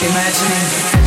imagining.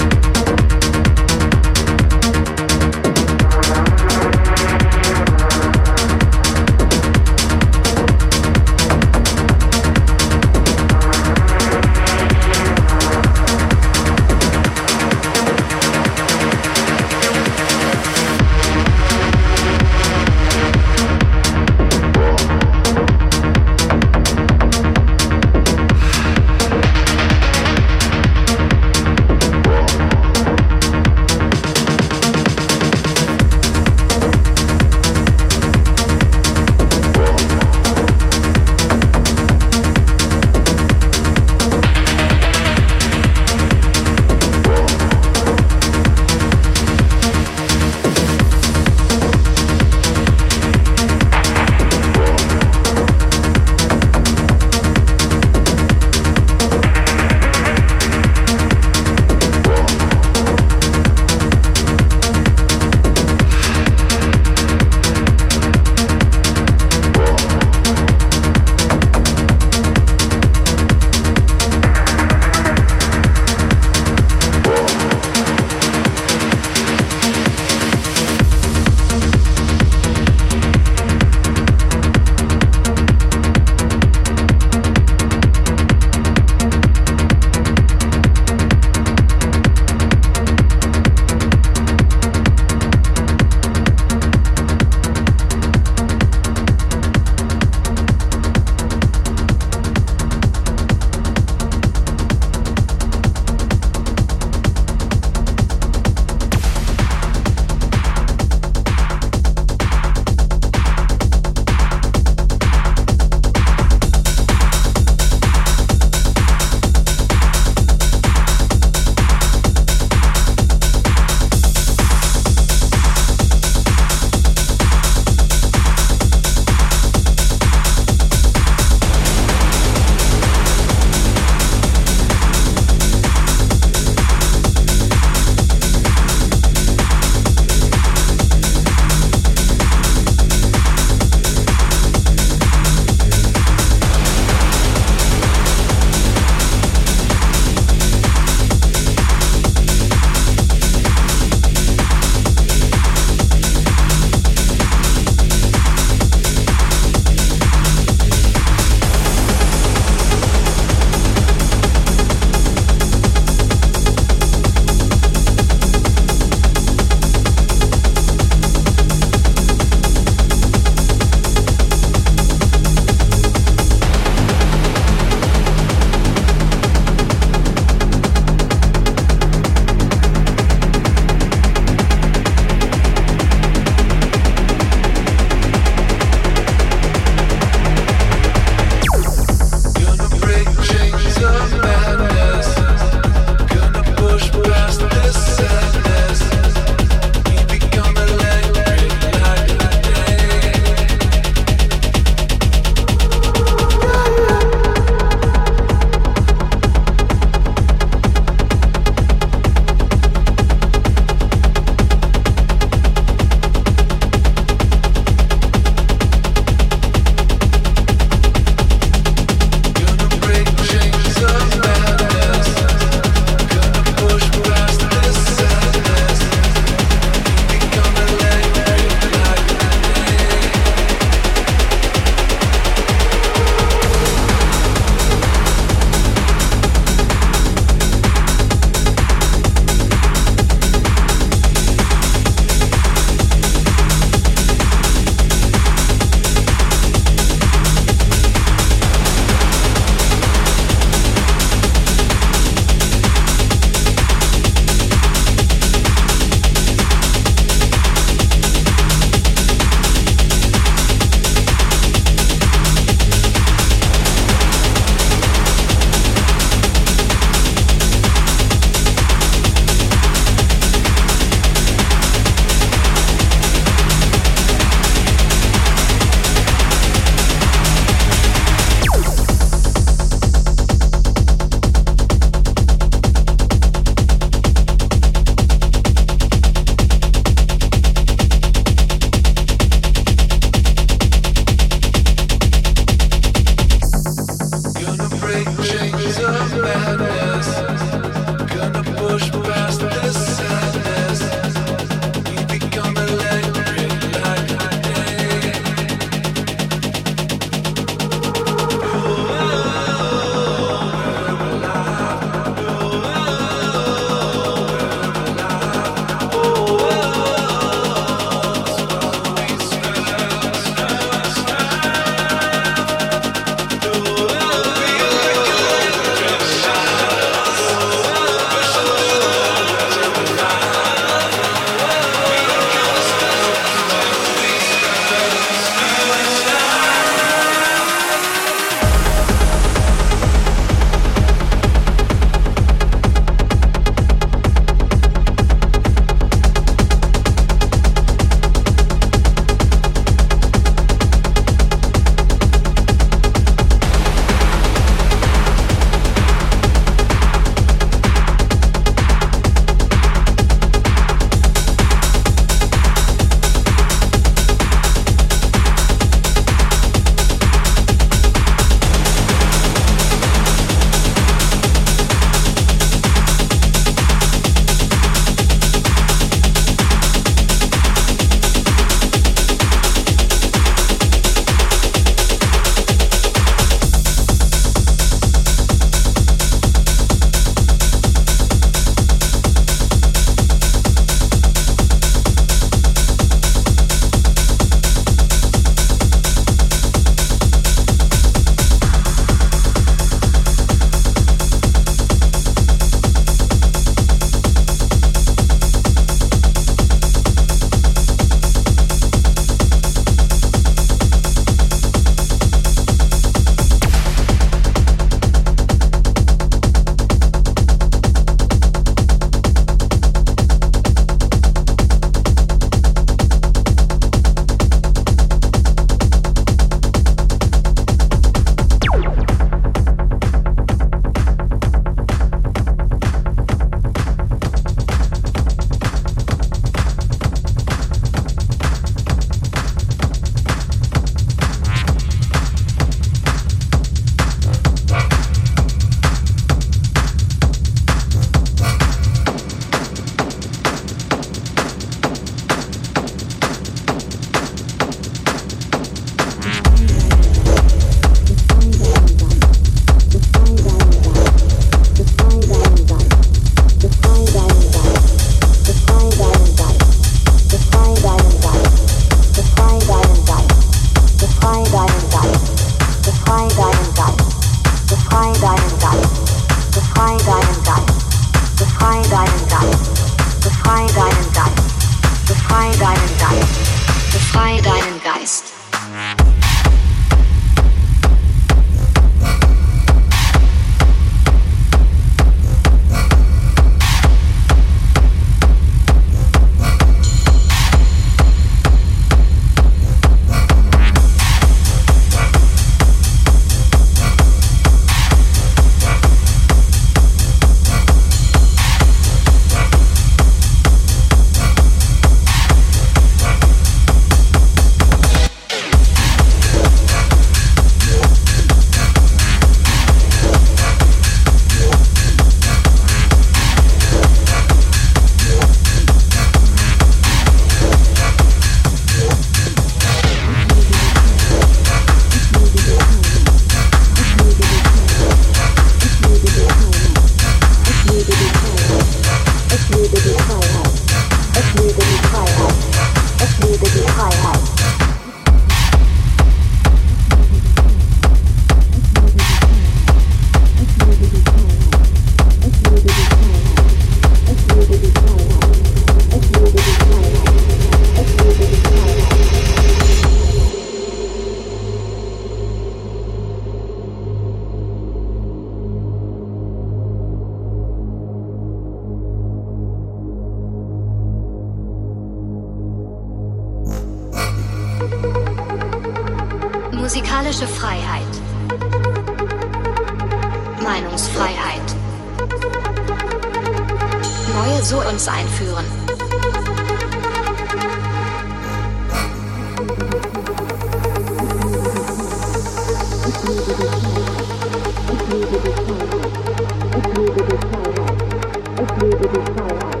Freiheit.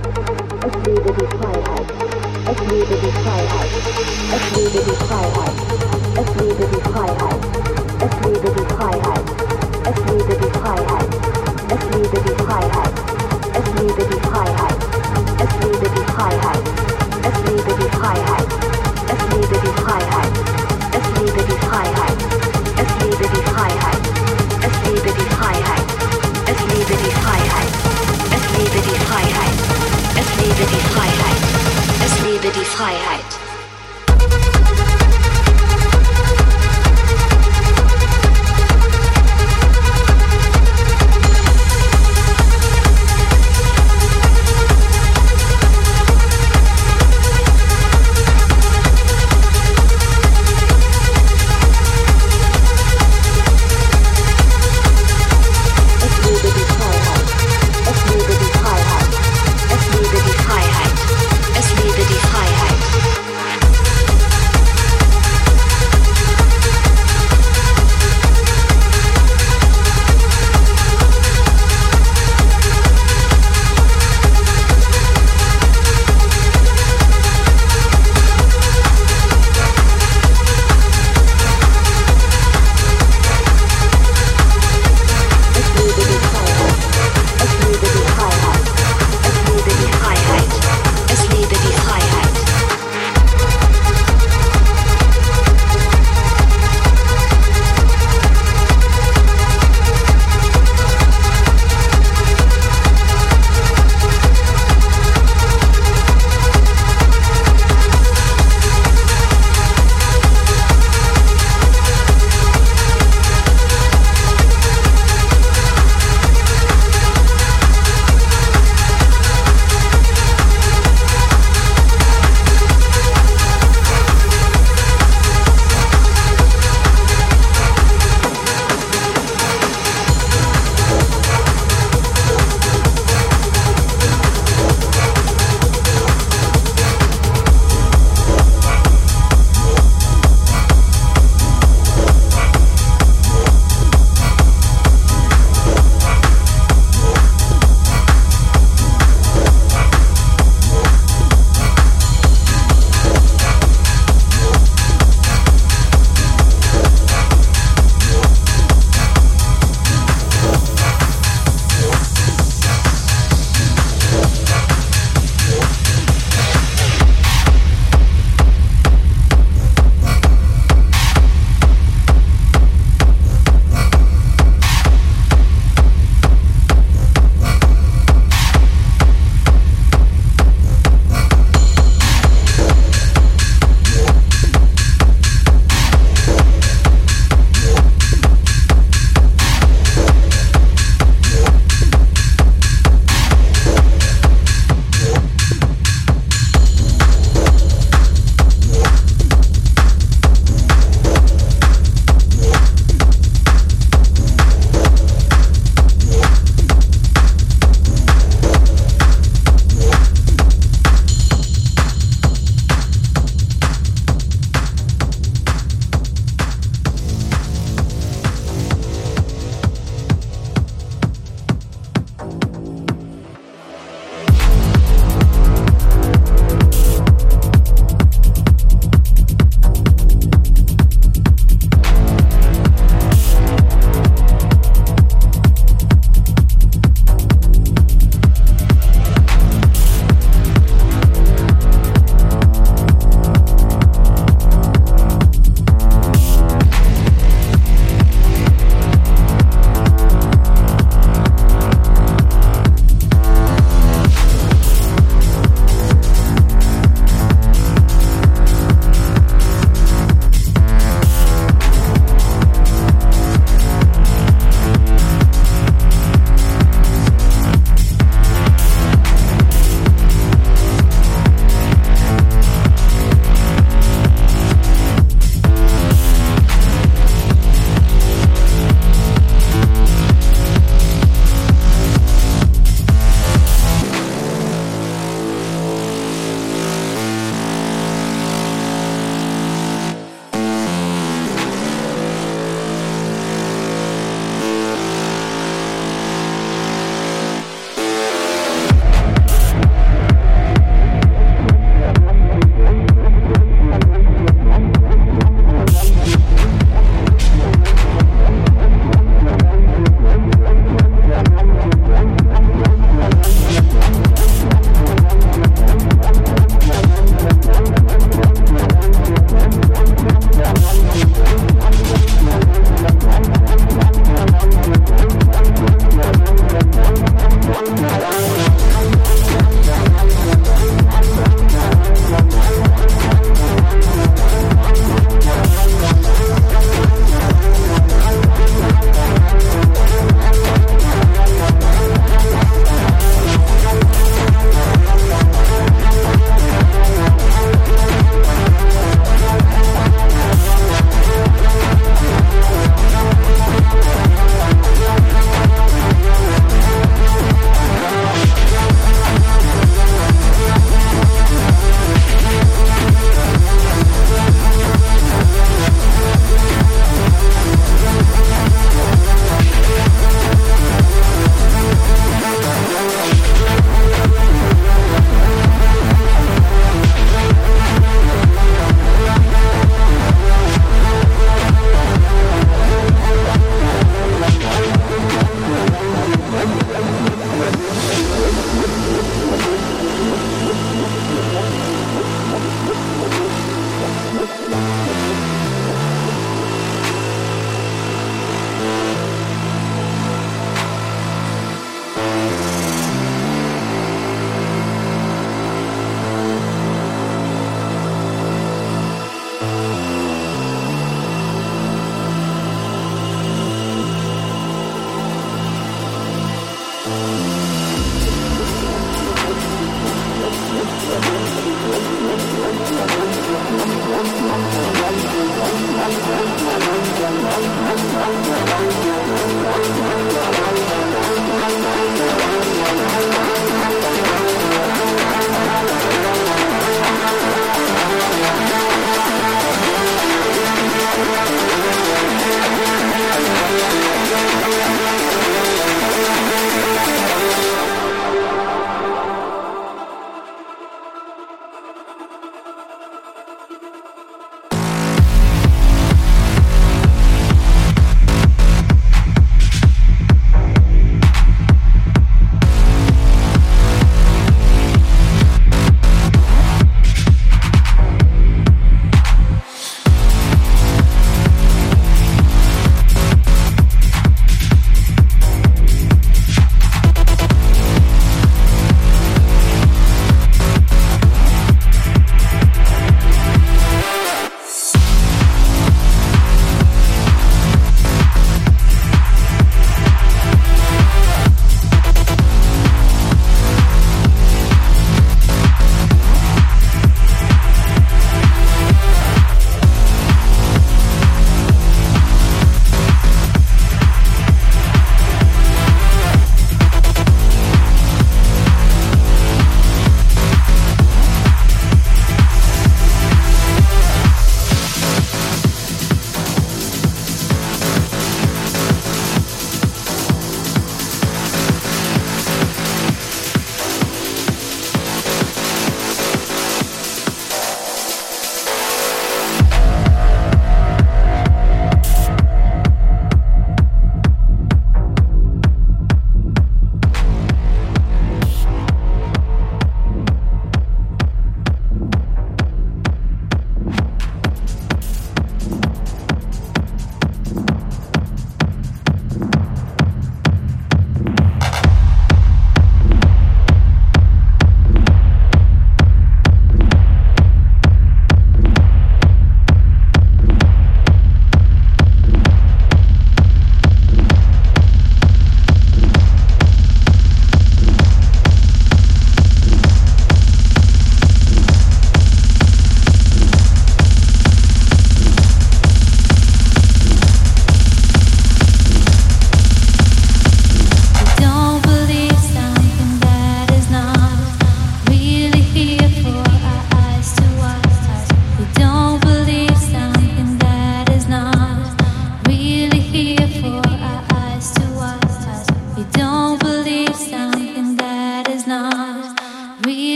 Es lebe die Freiheit. Es lebe die Freiheit. Es lebe die Freiheit. die Freiheit.